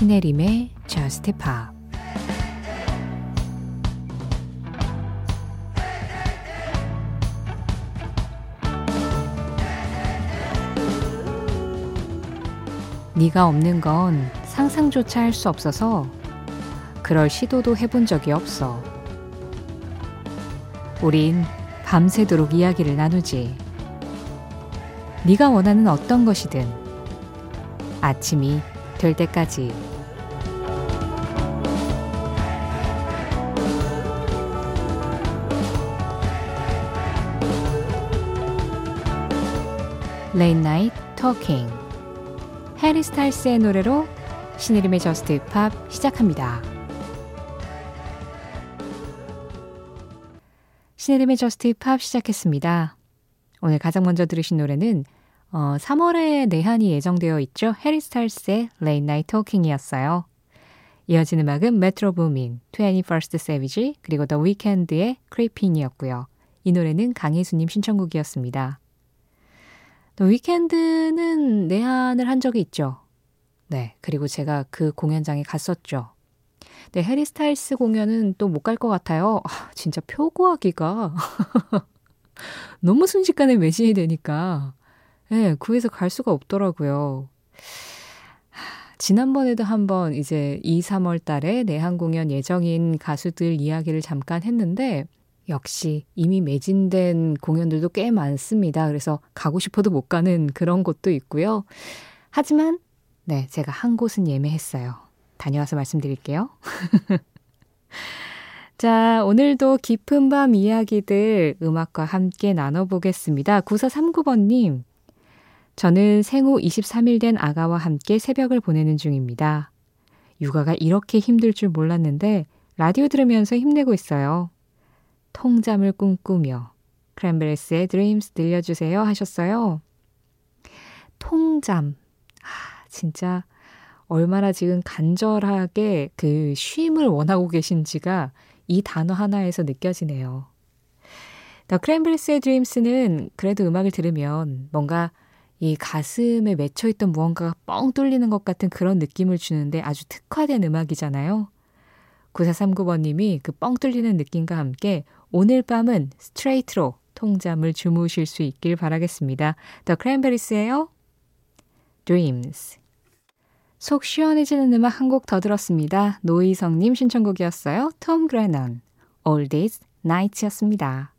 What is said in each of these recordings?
신혜림의 Just Pop 네가 없는 건 상상조차 할 수 없어서 그럴 시도도 해본 적이 없어. 우린 밤새도록 이야기를 나누지. 네가 원하는 어떤 것이든 아침이 될 때까지. Late Night Talking 해리 스타일스의 노래로 신의림의 저스트 힙합 시작합니다. 신혜림의 Just Pop 시작했습니다. 오늘 가장 먼저 들으신 노래는 어, 3월에 내한이 예정되어 있죠. 해리 스타일스의 Late Night Talking이었어요. 이어진 음악은 Metro Boomin, 21 Savage, 그리고 The Weeknd의 Creepin'이었고요. 이 노래는 강혜수님 신청곡이었습니다. 또 위켄드는 내한을 한 적이 있죠. 네. 그리고 제가 그 공연장에 갔었죠. 네, 해리 스타일스 공연은 또 못 갈 것 같아요. 아, 진짜 표 구하기가 너무 순식간에 매진이 되니까 네, 구해서 갈 수가 없더라고요. 지난번에도 한번 이제 2, 3월 달에 내한 공연 예정인 가수들 이야기를 잠깐 했는데 역시 이미 매진된 공연들도 꽤 많습니다. 그래서 가고 싶어도 못 가는 그런 곳도 있고요. 하지만 네, 제가 한 곳은 예매했어요. 다녀와서 말씀드릴게요. 자, 오늘도 깊은 밤 이야기들 음악과 함께 나눠보겠습니다. 9439번님, 저는 생후 23일 된 아가와 함께 새벽을 보내는 중입니다. 육아가 이렇게 힘들 줄 몰랐는데 라디오 들으면서 힘내고 있어요. 통잠을 꿈꾸며 크랜베리스의 드림스 들려주세요 하셨어요. 통잠. 아, 진짜 얼마나 지금 간절하게 그 쉼을 원하고 계신지가 이 단어 하나에서 느껴지네요. 더 크랜베리스의 드림스는 그래도 음악을 들으면 뭔가 이 가슴에 맺혀있던 무언가가 뻥 뚫리는 것 같은 그런 느낌을 주는데 아주 특화된 음악이잖아요. 9439번님이 그 뻥 뚫리는 느낌과 함께 오늘 밤은 스트레이트로 통잠을 주무실 수 있길 바라겠습니다. The Cranberries예요. Dreams. 속 시원해지는 음악 한 곡 더 들었습니다. 노희성님 신청곡이었어요. 톰 그레넌, All These Nights였습니다.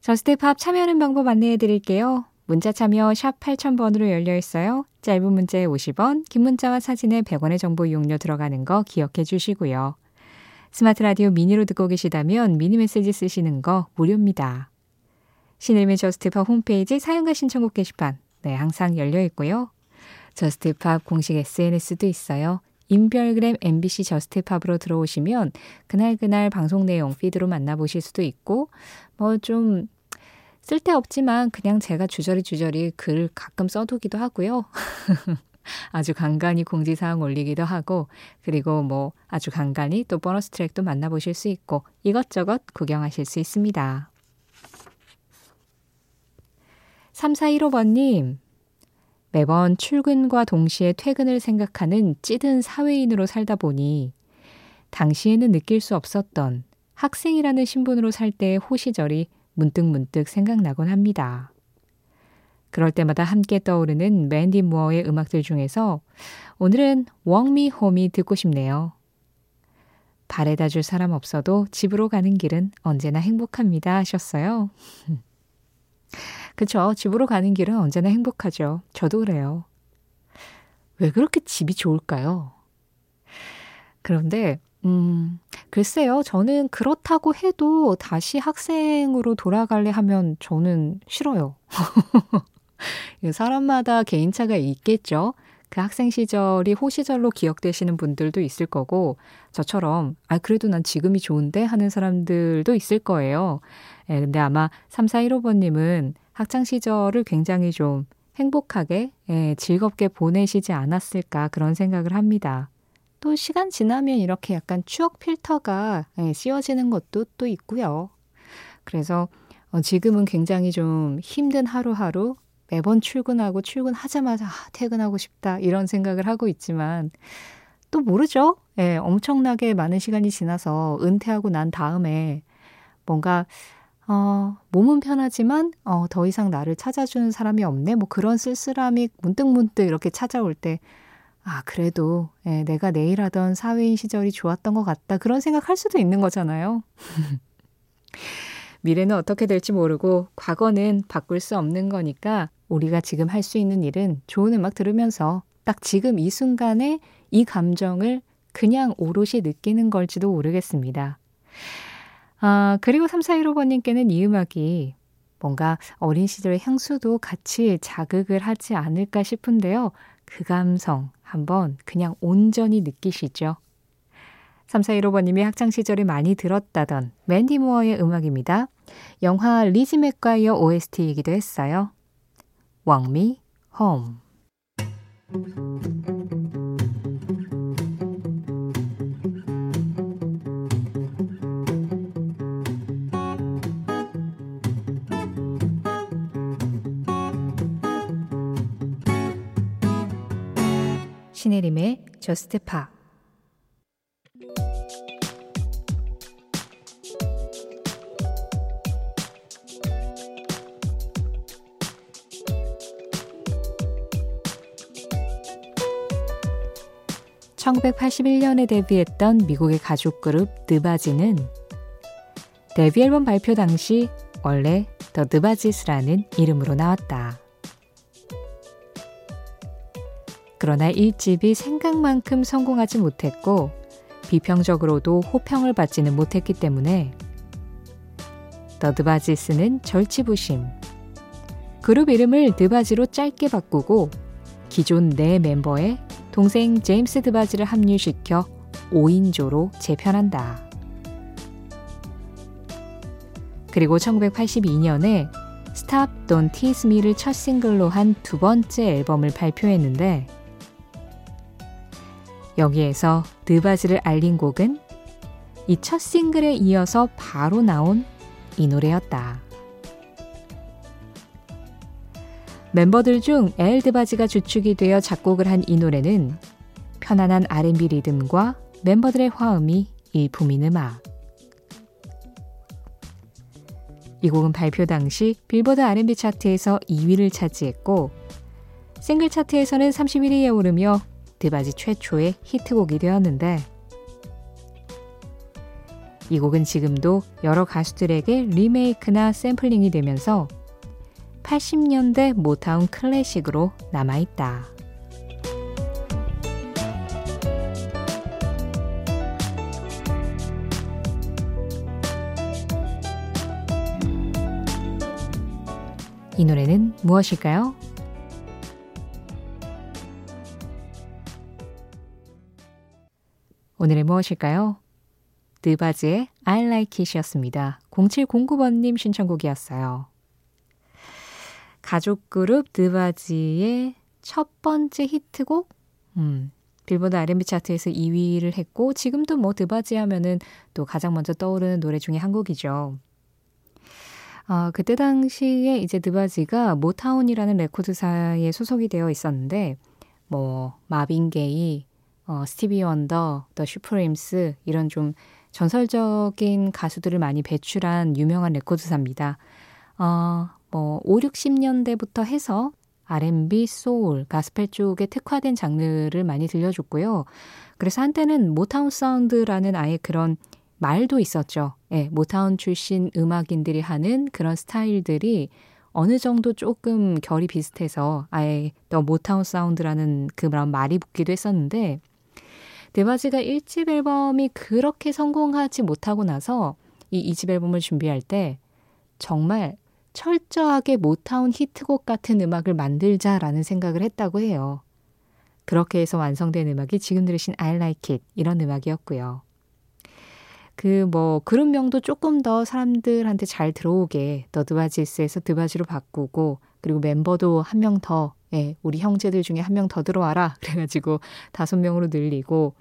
Just Pop 참여하는 방법 안내해 드릴게요. 문자 참여 샵 8000번으로 열려 있어요. 짧은 문자에 50원, 긴 문자와 사진에 100원의 정보 이용료 들어가는 거 기억해 주시고요. 스마트 라디오 미니로 듣고 계시다면 미니 메시지 쓰시는 거 무료입니다. 신혜림의 Just Pop 홈페이지 사연과 신청곡 게시판 네, 항상 열려 있고요. Just Pop 공식 SNS도 있어요. 인별그램 MBC Just Pop으로 들어오시면 그날그날 방송 내용 피드로 만나보실 수도 있고 뭐 좀 쓸데없지만 그냥 제가 주저리 주저리 글 가끔 써두기도 하고요. 아주 간간히 공지사항 올리기도 하고, 그리고 뭐 아주 간간히 또 보너스 트랙도 만나보실 수 있고, 이것저것 구경하실 수 있습니다. 3415번님, 매번 출근과 동시에 퇴근을 생각하는 찌든 사회인으로 살다 보니, 당시에는 느낄 수 없었던 학생이라는 신분으로 살 때의 호시절이 문득문득 생각나곤 합니다. 그럴 때마다 함께 떠오르는 맨디 무어의 음악들 중에서 오늘은 웡미 홈이 듣고 싶네요. 바래다 줄 사람 없어도 집으로 가는 길은 언제나 행복합니다 하셨어요. 그쵸. 집으로 가는 길은 언제나 행복하죠. 저도 그래요. 왜 그렇게 집이 좋을까요? 그런데, 음, 글쎄요. 저는 그렇다고 해도 다시 학생으로 돌아갈래 하면 저는 싫어요. 사람마다 개인차가 있겠죠. 그 학생 시절이 호시절로 기억되시는 분들도 있을 거고, 저처럼, 아, 그래도 난 지금이 좋은데? 하는 사람들도 있을 거예요. 예, 근데 아마 3415번님은 학창 시절을 굉장히 좀 행복하게, 예, 즐겁게 보내시지 않았을까 그런 생각을 합니다. 또 시간 지나면 이렇게 약간 추억 필터가 예, 씌워지는 것도 또 있고요. 그래서 어, 지금은 굉장히 좀 힘든 하루하루 매번 출근하고 출근하자마자 아, 퇴근하고 싶다 이런 생각을 하고 있지만 또 모르죠. 예, 엄청나게 많은 시간이 지나서 은퇴하고 난 다음에 뭔가 어, 몸은 편하지만 어, 더 이상 나를 찾아주는 사람이 없네. 뭐 그런 쓸쓸함이 문득문득 이렇게 찾아올 때 아, 그래도 예, 내가 내일 하던 사회인 시절이 좋았던 것 같다. 그런 생각할 수도 있는 거잖아요. 미래는 어떻게 될지 모르고 과거는 바꿀 수 없는 거니까 우리가 지금 할 수 있는 일은 좋은 음악 들으면서 딱 지금 이 순간에 이 감정을 그냥 오롯이 느끼는 걸지도 모르겠습니다. 아, 그리고 3415번님께는 이 음악이 뭔가 어린 시절의 향수도 같이 자극을 하지 않을까 싶은데요. 그 감성 한번 그냥 온전히 느끼시죠. 3415번님이 학창시절에 많이 들었다던 맨디 무어의 음악입니다. 영화 리즈 맥과이어 OST이기도 했어요. 왕미 홈 신혜림의 저스트 파 1981년에 데뷔했던 미국의 가족 그룹 느바지는 데뷔 앨범 발표 당시 원래 더 느바지스라는 이름으로 나왔다. 그러나 1집이 생각만큼 성공하지 못했고 비평적으로도 호평을 받지는 못했기 때문에 더 느바지스는 절치부심 그룹 이름을 느바지로 짧게 바꾸고 기존 네 멤버의 동생 제임스 드바지를 합류시켜 5인조로 재편한다. 그리고 1982년에 Stop Don't Tease Me를 첫 싱글로 한 두 번째 앨범을 발표했는데 여기에서 드바지를 알린 곡은 이 첫 싱글에 이어서 바로 나온 이 노래였다. 멤버들 중 엘드바지가 주축이 되어 작곡을 한 이 노래는 편안한 R&B 리듬과 멤버들의 화음이 일품인 음악. 이 곡은 발표 당시 빌보드 R&B 차트에서 2위를 차지했고 싱글 차트에서는 31위에 오르며 드바지 최초의 히트곡이 되었는데 이 곡은 지금도 여러 가수들에게 리메이크나 샘플링이 되면서 80년대 모타운 클래식으로 남아있다. 이 노래는 무엇일까요? 오늘의 무엇일까요? 느바즈의 I Like It이었습니다. 0709번님 신청곡이었어요. 가족 그룹 드바지의 첫 번째 히트곡? 음, 빌보드 R&B 차트에서 2위를 했고 지금도 뭐 드바지 하면은 또 가장 먼저 떠오르는 노래 중에 한 곡이죠. 어, 그때 당시에 이제 드바지가 모타운이라는 레코드사에 소속이 되어 있었는데 뭐 마빈 게이, 어, 스티비 원더, 더 슈프림스 이런 좀 전설적인 가수들을 많이 배출한 유명한 레코드사입니다. 어, 뭐 5, 60년대부터 해서 R&B, 소울, 가스펠 쪽에 특화된 장르를 많이 들려줬고요. 그래서 한때는 모타운 사운드라는 아예 그런 말도 있었죠. 예, 모타운 출신 음악인들이 하는 그런 스타일들이 어느 정도 조금 결이 비슷해서 아예 더 모타운 사운드라는 그런 말이 붙기도 했었는데 드바지가 1집 앨범이 그렇게 성공하지 못하고 나서 이 2집 앨범을 준비할 때 정말 철저하게 모타운 히트곡 같은 음악을 만들자라는 생각을 했다고 해요. 그렇게 해서 완성된 음악이 지금 들으신 I Like It 이런 음악이었고요. 그 뭐 그룹명도 조금 더 사람들한테 잘 들어오게 더 드바지스에서 드바지로 바꾸고 그리고 멤버도 한 명 더, 예, 우리 형제들 중에 한 명 더 들어와라. 그래가지고 다섯 명으로 늘리고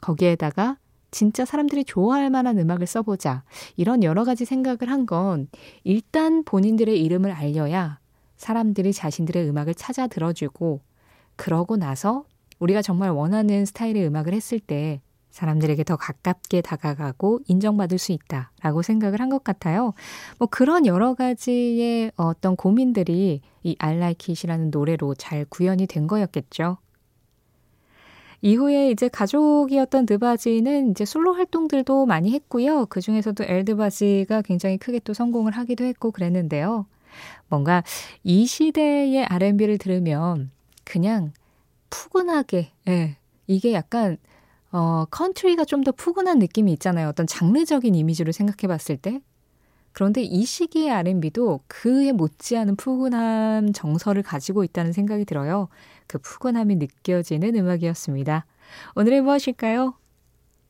거기에다가 진짜 사람들이 좋아할 만한 음악을 써보자. 이런 여러 가지 생각을 한 건 일단 본인들의 이름을 알려야 사람들이 자신들의 음악을 찾아 들어주고 그러고 나서 우리가 정말 원하는 스타일의 음악을 했을 때 사람들에게 더 가깝게 다가가고 인정받을 수 있다라고 생각을 한 것 같아요. 뭐 그런 여러 가지의 어떤 고민들이 이 I Like It이라는 노래로 잘 구현이 된 거였겠죠. 이후에 이제 가족이었던 드바지는 이제 솔로 활동들도 많이 했고요. 그 중에서도 엘 드바지가 굉장히 크게 또 성공을 하기도 했고 그랬는데요. 뭔가 이 시대의 R&B를 들으면 그냥 푸근하게, 예. 이게 약간 어, 컨트리가 좀 더 푸근한 느낌이 있잖아요. 어떤 장르적인 이미지로 생각해 봤을 때. 그런데 이 시기의 R&B도 그에 못지않은 푸근한 정서를 가지고 있다는 생각이 들어요. 그 푸근함이 느껴지는 음악이었습니다. 오늘은 무엇일까요?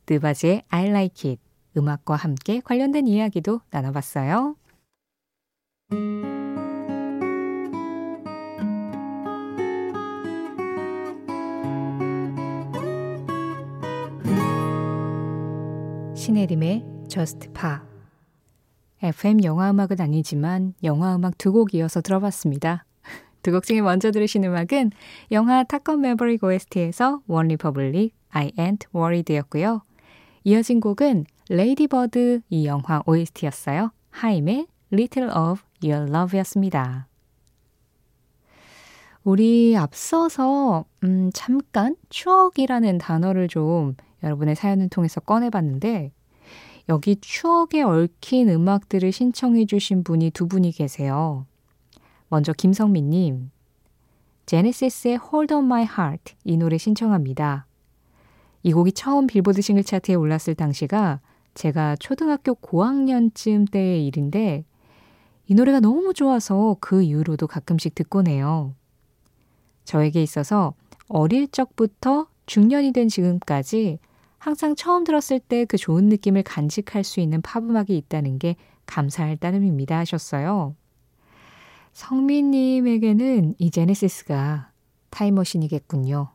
느바지의 I Like It. 음악과 함께 관련된 이야기도 나눠봤어요. 신혜림의 Just Pa FM 영화음악은 아니지만 영화음악 두 곡 이어서 들어봤습니다. 두 곡 중에 먼저 들으신 음악은 영화 탑건 매버릭 OST에서 원리퍼블릭 I Ain't Worried였고요. 이어진 곡은 레이디 버드 이 영화 OST였어요. 하임의 Little of Your Love였습니다. 우리 앞서서 음, 잠깐 추억이라는 단어를 좀 여러분의 사연을 통해서 꺼내봤는데 여기 추억에 얽힌 음악들을 신청해 주신 분이 두 분이 계세요. 먼저 김성민님, 제네시스의 Hold on My Heart 이 노래 신청합니다. 이 곡이 처음 빌보드 싱글 차트에 올랐을 당시가 제가 초등학교 고학년쯤 때의 일인데 이 노래가 너무 좋아서 그 이후로도 가끔씩 듣곤 해요. 저에게 있어서 어릴 적부터 중년이 된 지금까지 항상 처음 들었을 때 그 좋은 느낌을 간직할 수 있는 팝음악이 있다는 게 감사할 따름입니다 하셨어요. 성민님에게는 이 제네시스가 타임머신이겠군요.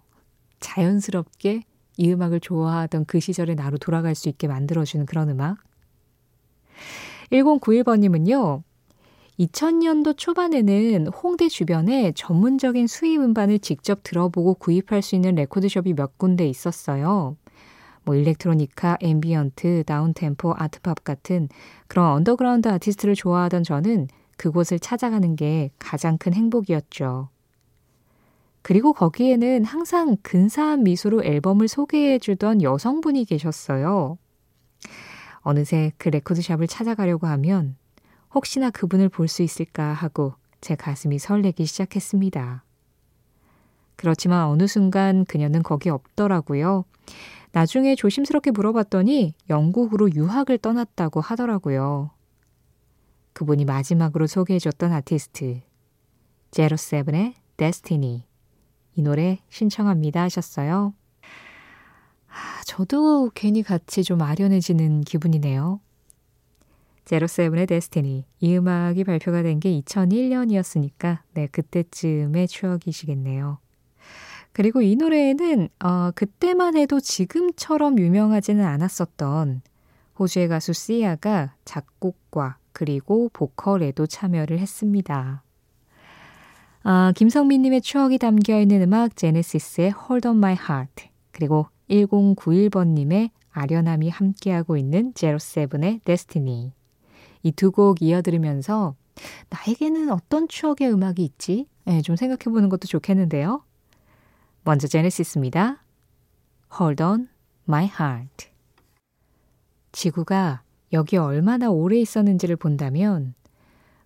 자연스럽게 이 음악을 좋아하던 그 시절의 나로 돌아갈 수 있게 만들어주는 그런 음악. 1091번님은요, 2000년도 초반에는 홍대 주변에 전문적인 수입 음반을 직접 들어보고 구입할 수 있는 레코드숍이 몇 군데 있었어요. 뭐 electronica, ambient, downtempo, art pop 같은 그런 언더그라운드 아티스트를 좋아하던 저는 그곳을 찾아가는 게 가장 큰 행복이었죠. 그리고 거기에는 항상 근사한 미소로 앨범을 소개해 주던 여성분이 계셨어요. 어느새 그 레코드샵을 찾아가려고 하면 혹시나 그분을 볼 수 있을까 하고 제 가슴이 설레기 시작했습니다. 그렇지만 어느 순간 그녀는 거기 없더라고요. 나중에 조심스럽게 물어봤더니 영국으로 유학을 떠났다고 하더라고요. 그분이 마지막으로 소개해줬던 아티스트 제로세븐의 데스티니 이 노래 신청합니다 하셨어요. 아, 저도 괜히 같이 좀 아련해지는 기분이네요. 제로세븐의 데스티니 이 음악이 발표가 된 게 2001년이었으니까 네 그때쯤의 추억이시겠네요. 그리고 이 노래에는 어, 그때만 해도 지금처럼 유명하지는 않았었던 호주의 가수 시아가 작곡과 그리고 보컬에도 참여를 했습니다. 아, 김성민님의 추억이 담겨 있는 음악 제네시스의 Hold on My Heart 그리고 1091번님의 아련함이 함께하고 있는 제로세븐의 Destiny 이두 곡 이어들으면서 나에게는 어떤 추억의 음악이 있지? 네, 좀 생각해보는 것도 좋겠는데요. 먼저 제네시스입니다. Hold on my heart. 지구가 여기 얼마나 오래 있었는지를 본다면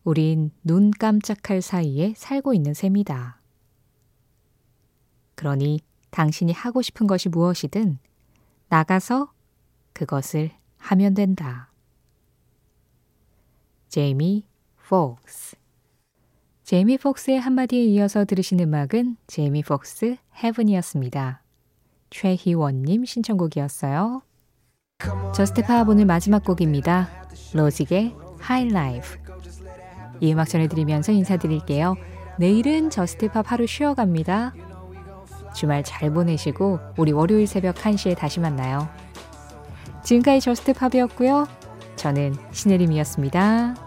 우린 눈 깜짝할 사이에 살고 있는 셈이다. 그러니 당신이 하고 싶은 것이 무엇이든 나가서 그것을 하면 된다. 제이미 폭스 제이미 폭스의 한마디에 이어서 들으신 음악은 제이미 폭스 Heaven이었습니다. 최희원님 신청곡이었어요. 저스트팝 오늘 마지막 곡입니다. 로직의 Life. 이 음악 전해드리면서 인사드릴게요. 내일은 저스트팝 하루 쉬어갑니다. 주말 잘 보내시고 우리 월요일 새벽 1시에 다시 만나요. 지금까지 저스트팝이었고요. 저는 신혜림이었습니다.